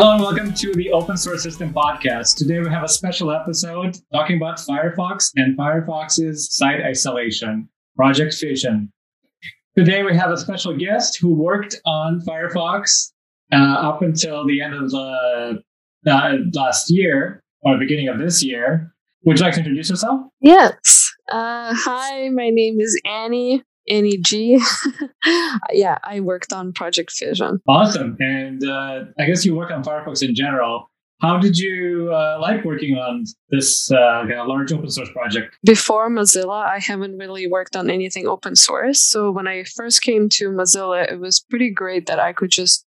Hello and welcome to the Open Source System Podcast. Today we have a special episode talking about Firefox and Firefox's site isolation, Project Fission. Today we have a special guest who worked on Firefox uh, up until the end of the uh, last year or beginning of this year. Would you like to introduce yourself? Yes. Uh, hi, my name is Anny. Anny G. yeah, I worked on Project Fission. Awesome. And uh, I guess you work on Firefox in general. How did you uh, like working on this uh, kind of large open source project? Before Mozilla, I haven't really worked on anything open source. So when I first came to Mozilla, it was pretty great that I could just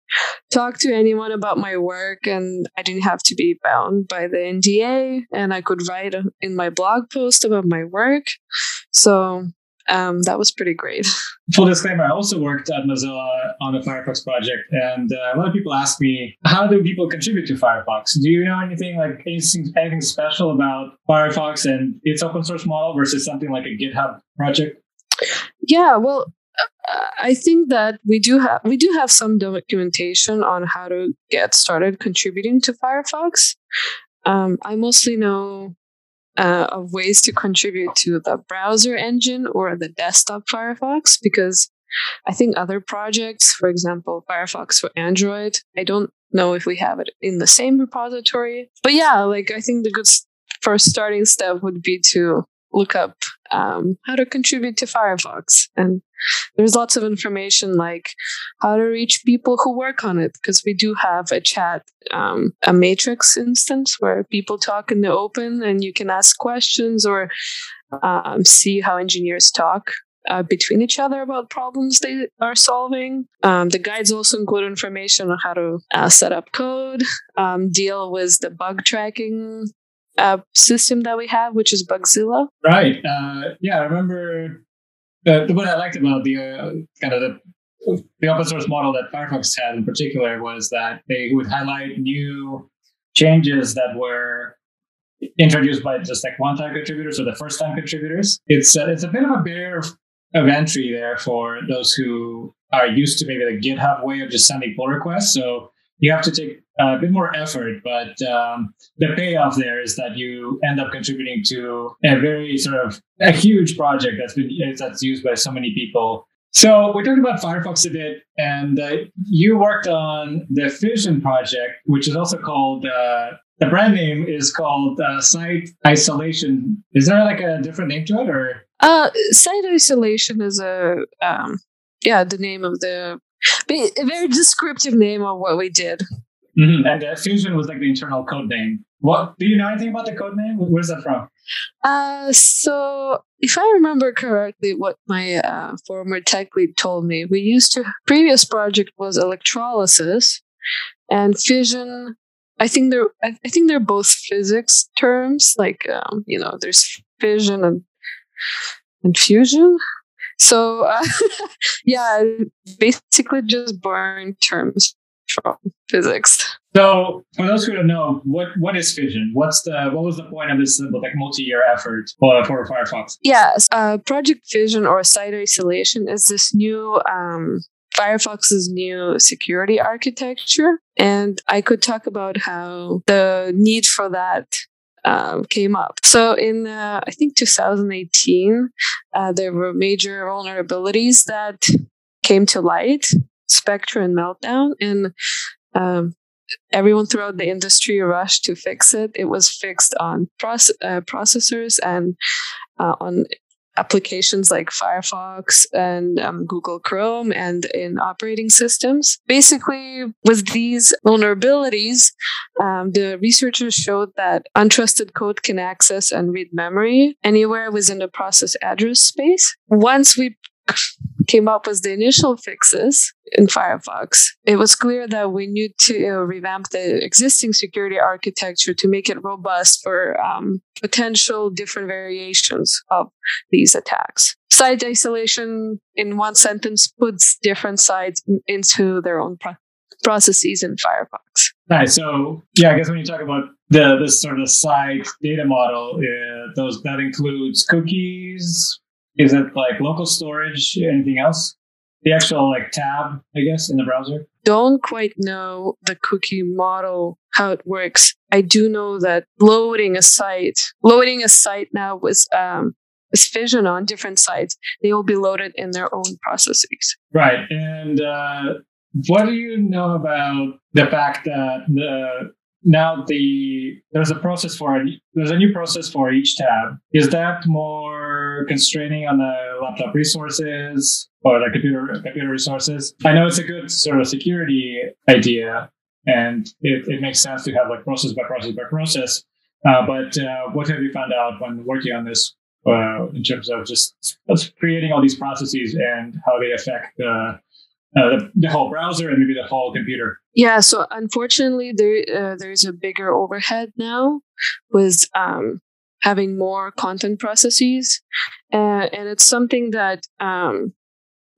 talk to anyone about my work and I didn't have to be bound by the NDA and I could write in my blog post about my work. So um, that was pretty great. Full disclaimer: I also worked at Mozilla on the Firefox project, and uh, a lot of people ask me, "How do people contribute to Firefox? Do you know anything like anything, anything special about Firefox and its open source model versus something like a GitHub project?" Yeah, well, uh, I think that we do have we do have some documentation on how to get started contributing to Firefox. Um, I mostly know uh, of ways to contribute to the browser engine or the desktop Firefox because I think other projects, for example, Firefox for Android, I don't know if we have it in the same repository. But yeah, like I think the good first starting step would be to look up um, how to contribute to Firefox. And there's lots of information like how to reach people who work on it, because we do have a chat, um, a matrix instance where people talk in the open and you can ask questions or um, see how engineers talk. Uh, between each other about problems they are solving. Um, the guides also include information on how to uh, set up code, um, deal with the bug tracking uh, system that we have, which is Bugzilla. Right. Uh, yeah, I remember the what I liked about the uh, kind of the the open source model that Firefox had in particular was that they would highlight new changes that were introduced by just like one-time contributors or the first-time contributors. It's a, it's a bit of a barrier of entry there for those who are used to maybe the GitHub way of just sending pull requests. So you have to take a bit more effort, but um, the payoff there is that you end up contributing to a very sort of a huge project that's been that's used by so many people. So we talked about Firefox a bit, and uh, you worked on the Fission project, which is also called. Uh, the brand name is called uh, Site Isolation. Is there like a different name to it, or? Uh, Site Isolation is a um, yeah the name of the a very descriptive name of what we did. Mm-hmm. And uh, Fission was like the internal code name. What do you know anything about the code name? Where's that from? Uh, so if I remember correctly, what my uh, former tech lead told me, we used to previous project was electrolysis, and fusion. I think they're I, I think they're both physics terms. Like um, you know, there's fission and and fusion. So uh, yeah, basically just borrowing terms from physics. So for those who don't know, what what is fission? What's the what was the point of this like multi-year effort for, for Firefox? Yes, uh, Project Fission or site isolation is this new um, Firefox's new security architecture. And I could talk about how the need for that um, came up. So in uh, I think 2018, uh, there were major vulnerabilities that came to light, Spectre and Meltdown, and um, everyone throughout the industry rushed to fix it. It was fixed on proce- uh, processors and uh, on applications like Firefox and um, Google Chrome and in operating systems. Basically, with these vulnerabilities, um, the researchers showed that untrusted code can access and read memory anywhere within the process address space. Once we came up with the initial fixes in Firefox, it was clear that we need to revamp the existing security architecture to make it robust for um, potential different variations of these attacks. Site isolation, in one sentence, puts different sites into their own pro- processes in Firefox. Nice. So, yeah, I guess when you talk about the this sort of site data model, uh, those that includes cookies, is it like local storage? Anything else? The actual like tab, I guess, in the browser. don't quite know the cookie model how it works. I do know that loading a site, loading a site now with um, with Fission on different sites, they will be loaded in their own processes. Right. And uh, what do you know about the fact that the now the there's a process for there's a new process for each tab. Is that more constraining on the laptop resources or the computer computer resources? I know it's a good sort of security idea, and it, it makes sense to have like process by process by process. Uh, but uh, what have you found out when working on this uh, in terms of just creating all these processes and how they affect uh, the, the, whole browser and maybe the whole computer? Yeah, so unfortunately, there uh, there's a bigger overhead now with um, having more content processes, and it's something that um,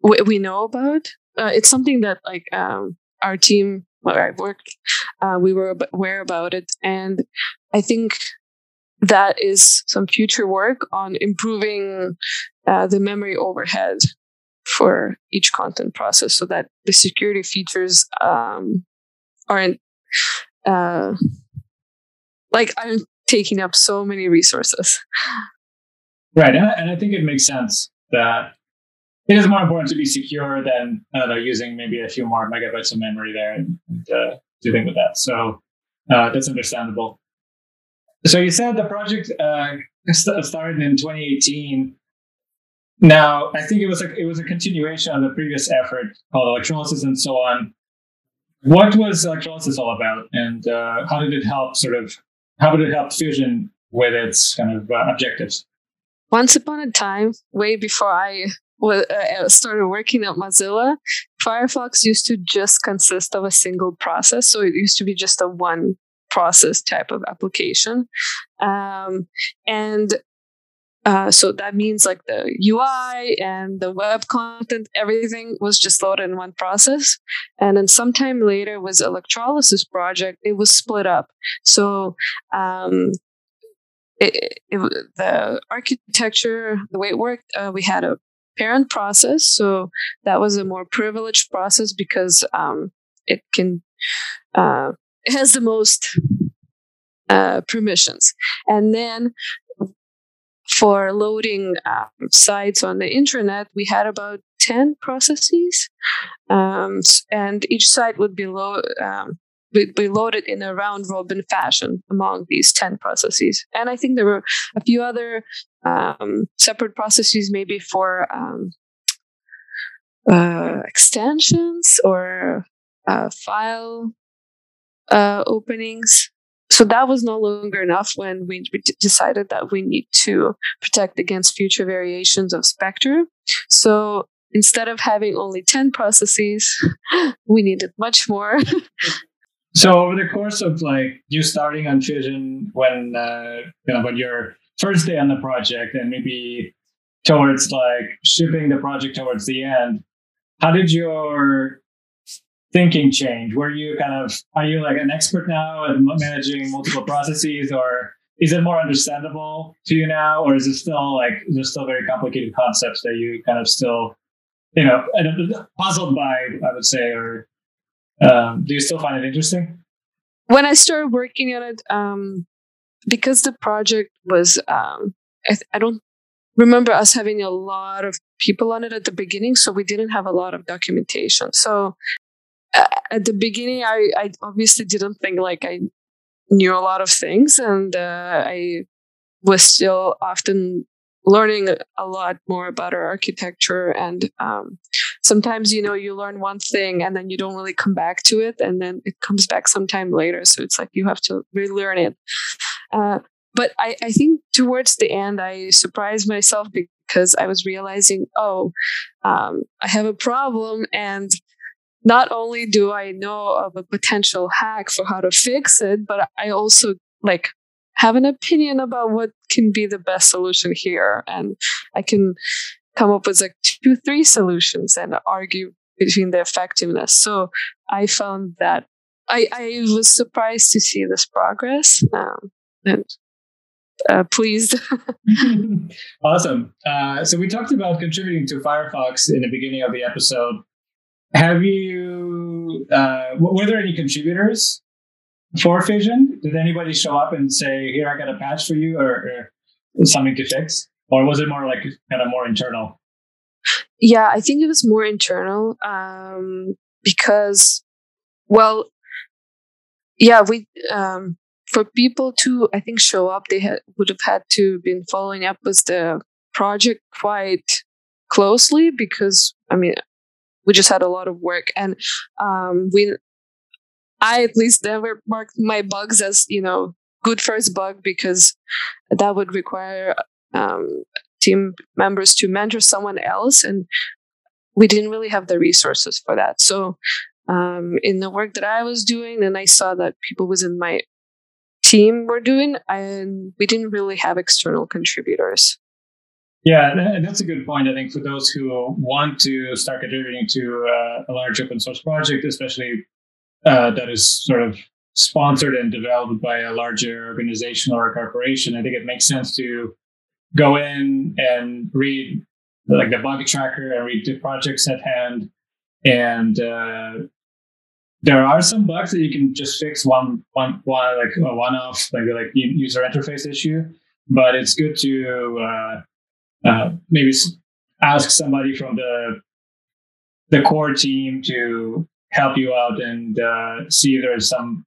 we, we, know about. Uh, it's something that like um, our team where I worked, uh, we were aware about it, and I think that is some future work on improving uh, the memory overhead for each content process so that the security features um, aren't uh, like I'm taking up so many resources. Right, and I, think it makes sense that it is more important to be secure than know using maybe a few more megabytes of memory there and, and uh, dealing with that. So uh, that's understandable. So you said the project uh, started in 2018. Now, I think it was a, it was a continuation of the previous effort called electrolysis and so on. What was electrolysis all about, and uh, how did it help? Sort of, how would it help Fission with its kind of uh, objectives? Once upon a time, way before I uh, started working at Mozilla, Firefox used to just consist of a single process. So it used to be just a one process type of application. Um, and uh, so that means like the UI and the web content, everything was just loaded in one process. And then sometime later was electrolysis project, it was split up. So um, it, it, the architecture, the way it worked, uh, we had a parent process. So that was a more privileged process because um, it can uh, it has the most uh, permissions. And then for loading um, sites on the internet, we had about 10 processes. Um, and each site would be, lo- um, be, be loaded in a round robin fashion among these 10 processes. And I think there were a few other um, separate processes, maybe for um, uh, extensions or uh, file uh, openings. So that was no longer enough when we decided that we need to protect against future variations of Spectre. So instead of having only 10 processes, we needed much more. so over the course of like you starting on Fission when uh, you know your first day on the project and maybe towards like shipping the project towards the end, how did your thinking change? Were you kind of are you like an expert now at managing multiple processes, or is it more understandable to you now, or is it still like there's still very complicated concepts that you kind of still you know puzzled by? I would say, or um, do you still find it interesting? When I started working on it, um, because the project was, um, I, I don't remember us having a lot of people on it at the beginning, so we didn't have a lot of documentation. So at the beginning, I, I obviously didn't think like I knew a lot of things, and uh, I was still often learning a lot more about our architecture. And um, sometimes, you know, you learn one thing and then you don't really come back to it, and then it comes back sometime later. So it's like you have to relearn it. Uh, but I, I think towards the end, I surprised myself because I was realizing, oh, um, I have a problem, and not only do I know of a potential hack for how to fix it, but I also like have an opinion about what can be the best solution here. And I can come up with like two, three solutions and argue between the effectiveness. So I found that I, I was surprised to see this progress um, and uh, pleased. awesome. Uh, so we talked about contributing to Firefox in the beginning of the episode. Have you? Uh, were there any contributors for Fission? Did anybody show up and say, "Here, I got a patch for you," or, or something to fix, or was it more like kind of more internal? Yeah, I think it was more internal um, because, well, yeah, we um, for people to I think show up, they would have had to been following up with the project quite closely because I mean we just had a lot of work and um, we I at least never marked my bugs as you know good first bug because that would require um, team members to mentor someone else and we didn't really have the resources for that so um, in the work that I was doing, and I saw that people within my team were doing, and we didn't really have external contributors. Yeah, that's a good point. I think for those who want to start contributing to uh, a large open source project, especially uh, that is sort of sponsored and developed by a larger organization or a corporation, I think it makes sense to go in and read like the bug tracker and read the projects at hand and uh, there are some bugs that you can just fix one one one like a one off maybe like user interface issue but it's good to uh, maybe ask somebody from the the core team to help you out and uh, see if there's some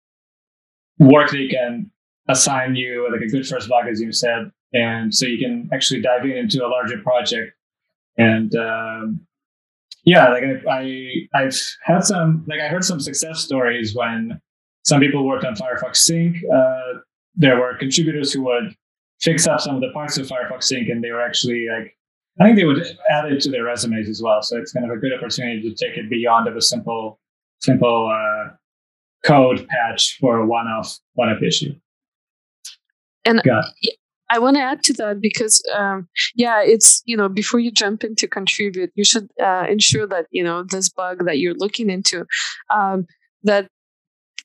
work they can assign you like a good first bug as you said and so you can actually dive in into a larger project and um, yeah, like I, I have had some like I heard some success stories when some people worked on Firefox Sync. Uh, there were contributors who would fix up some of the parts of Firefox Sync, and they were actually like I think they would add it to their resumes as well. So it's kind of a good opportunity to take it beyond of a simple simple uh, code patch for a one-off one-off issue. And I want to add to that because, um, yeah, it's, you know, before you jump into contribute, you should uh, ensure that, you know, this bug that you're looking into, um, that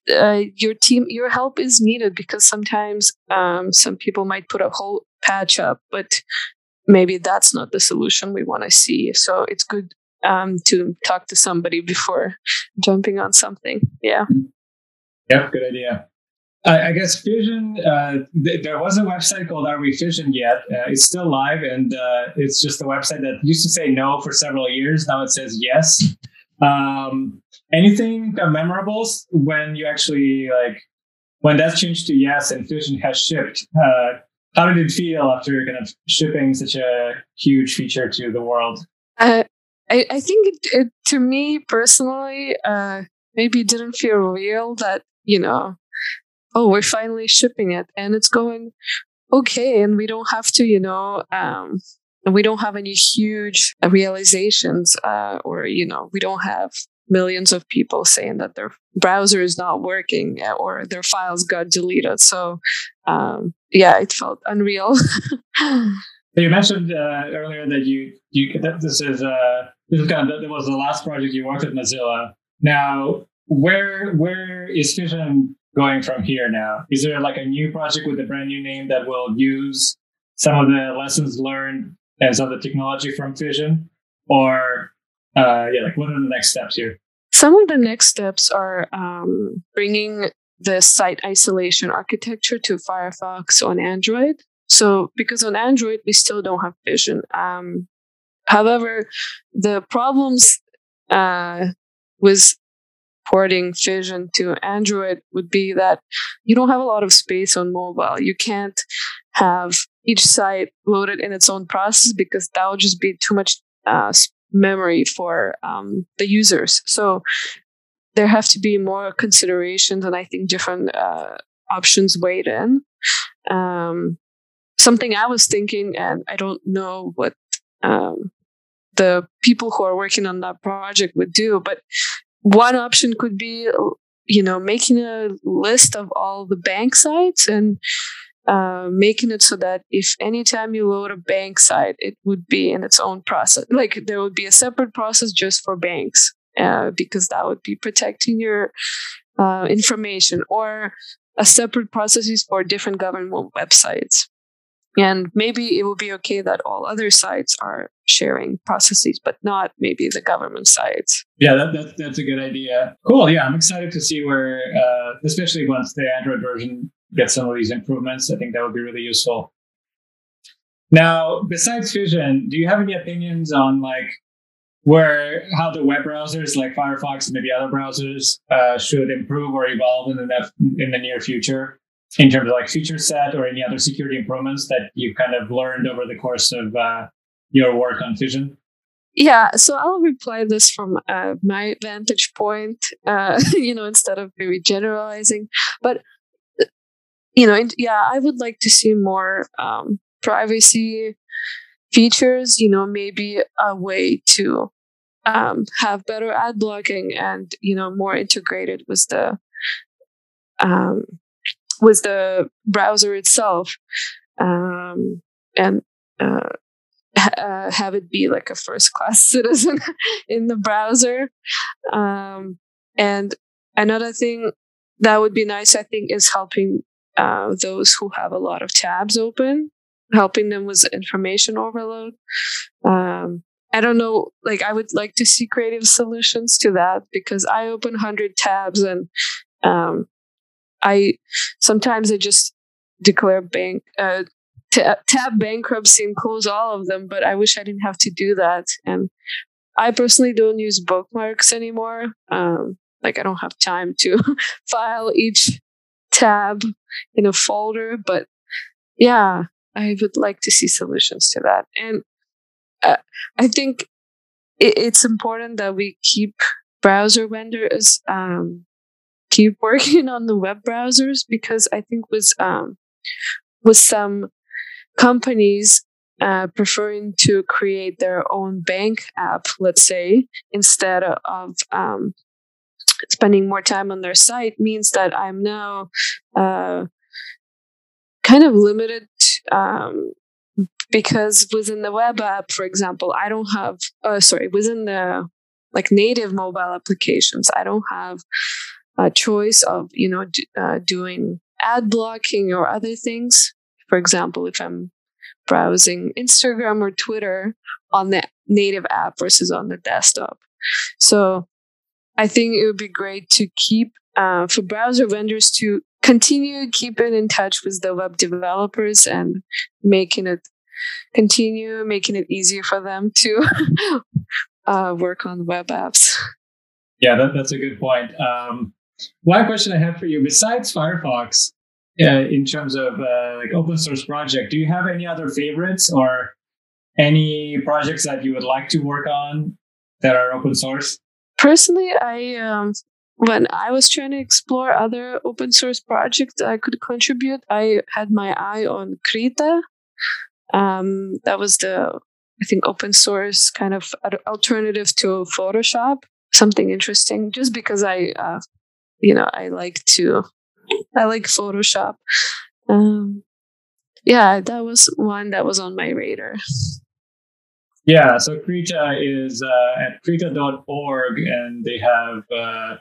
uh, your team, your help is needed because sometimes um, some people might put a whole patch up, but maybe that's not the solution we want to see. So it's good um, to talk to somebody before jumping on something. Yeah. Yep, good idea. I, guess Fission. Uh, th- there was a website called Are We Fission yet? Uh, it's still live, and uh, it's just a website that used to say no for several years. Now it says yes. Um, anything memorable when you actually like when that changed to yes and Fission has shipped? Uh, how did it feel after kind of shipping such a huge feature to the world? Uh, I, I think it, it, to me personally, uh, maybe it didn't feel real that you know oh, we're finally shipping it and it's going okay. And we don't have to, you know, um, we don't have any huge realizations, uh, or, you know, we don't have millions of people saying that their browser is not working or their files got deleted. So, um, yeah, it felt unreal. you mentioned uh, earlier that you you that this is uh this is kind of that was the last project you worked at Mozilla. Now, where where is Fission going from here now? Is there like a new project with a brand new name that will use some of the lessons learned and some of the technology from Fission? Or, uh, yeah, like what are the next steps here? Some of the next steps are um, bringing the site isolation architecture to Firefox on Android. So, because on Android, we still don't have Fission. Um, however, the problems uh, with porting Fission to Android would be that you don't have a lot of space on mobile. You can't have each site loaded in its own process because that would just be too much uh, memory for um, the users. So there have to be more considerations and I think different uh, options weighed in. Um, something I was thinking, and I don't know what um, the people who are working on that project would do, but one option could be you know making a list of all the bank sites and uh, making it so that if anytime you load a bank site it would be in its own process like there would be a separate process just for banks uh, because that would be protecting your uh, information or a separate processes for different government websites and maybe it will be okay that all other sites are sharing processes, but not maybe the government sites. Yeah, that, that, that's a good idea. Cool. Yeah, I'm excited to see where, uh, especially once the Android version gets some of these improvements. I think that would be really useful. Now, besides Fission, do you have any opinions on like where how the web browsers like Firefox and maybe other browsers uh, should improve or evolve in the in the near future in terms of like feature set or any other security improvements that you kind of learned over the course of uh, your work on Fission? Yeah, so I'll reply this from uh, my vantage point, uh, you know, instead of maybe generalizing. But you know, yeah, I would like to see more um, privacy features. You know, maybe a way to um, have better ad blocking and you know more integrated with the um, with the browser itself, um, and uh, uh, have it be like a first class citizen in the browser. Um, and another thing that would be nice, I think, is helping uh, those who have a lot of tabs open, helping them with information overload. Um, I don't know, like I would like to see creative solutions to that because I open 100 tabs and um, I sometimes I just declare bank uh, tab bankruptcy and close all of them, but I wish I didn't have to do that. And I personally don't use bookmarks anymore. Um, like I don't have time to file each tab in a folder, but yeah, I would like to see solutions to that. And uh, I think it, it's important that we keep browser vendors um, keep working on the web browsers because I think with um, with some companies uh, preferring to create their own bank app, let's say, instead of um, spending more time on their site, means that I'm now uh, kind of limited. Um, because within the web app, for example, I don't have, uh, sorry, within the like native mobile applications, I don't have a choice of, you know, d- uh, doing ad blocking or other things. For example, if I'm browsing Instagram or Twitter on the native app versus on the desktop. So I think it would be great to keep uh, for browser vendors to continue keeping in touch with the web developers and making it continue making it easier for them to uh, work on web apps. Yeah, that, that's a good point. Um, one question I have for you, besides Firefox, uh, in terms of uh, like open source project, do you have any other favorites or any projects that you would like to work on that are open source? Personally, I um, when I was trying to explore other open source projects I could contribute, I had my eye on Krita. Um, that was the I think open source kind of alternative to Photoshop. Something interesting, just because I, uh, you know, I like to I like Photoshop. Um, yeah, that was one that was on my radar. Yeah, so Krita is uh, at krita.org, and they have uh,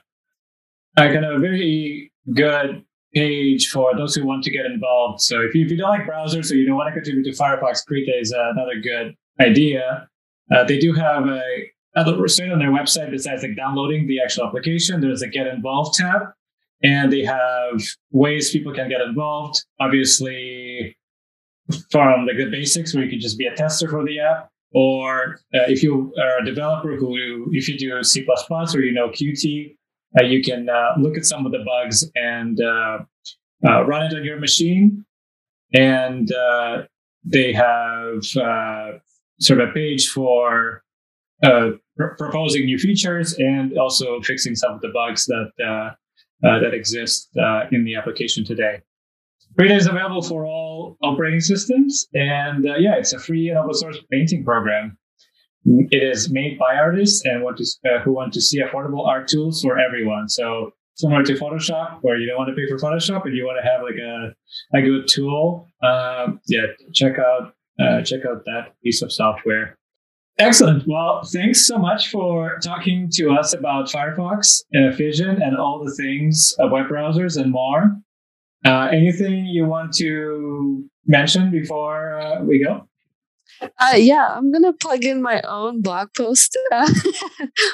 a kind of a very good page for those who want to get involved. So if you, if you don't like browsers or you don't want to contribute to Firefox, Krita is another good idea. Uh, they do have a other straight on their website besides like downloading the actual application. There's a Get Involved tab, and they have ways people can get involved. Obviously, from like the basics, where you can just be a tester for the app, or uh, if you are a developer who, if you do C++ or you know Qt, uh, you can uh, look at some of the bugs and uh, uh, run it on your machine. And they have sort of a page for pr- proposing new features and also fixing some of the bugs that that exist in the application today. Krita is available for all operating systems, and uh, yeah, it's a free and open source painting program. It is made by artists and want to, uh, who want to see affordable art tools for everyone. So similar to Photoshop, where you don't want to pay for Photoshop and you want to have like a a good tool. Um, yeah, check out uh, check out that piece of software. Excellent. Well, thanks so much for talking to us about Firefox, uh, Fission, and all the things of web browsers and more. Uh, anything you want to mention before uh, we go? Uh, yeah, I'm gonna plug in my own blog post. Uh,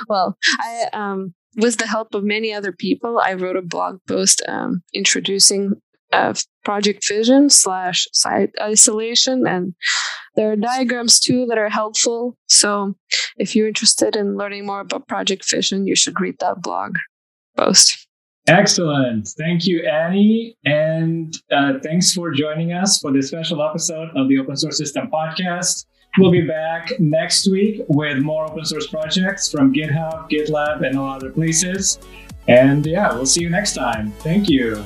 well, I um, with the help of many other people, I wrote a blog post um, introducing uh, Project Fission slash site isolation, and there are diagrams too that are helpful. So, if you're interested in learning more about Project Fission, you should read that blog post. Excellent. Thank you, Anny. And uh, thanks for joining us for this special episode of the Open Source System podcast. We'll be back next week with more open source projects from GitHub, GitLab, and all other places. And yeah, we'll see you next time. Thank you.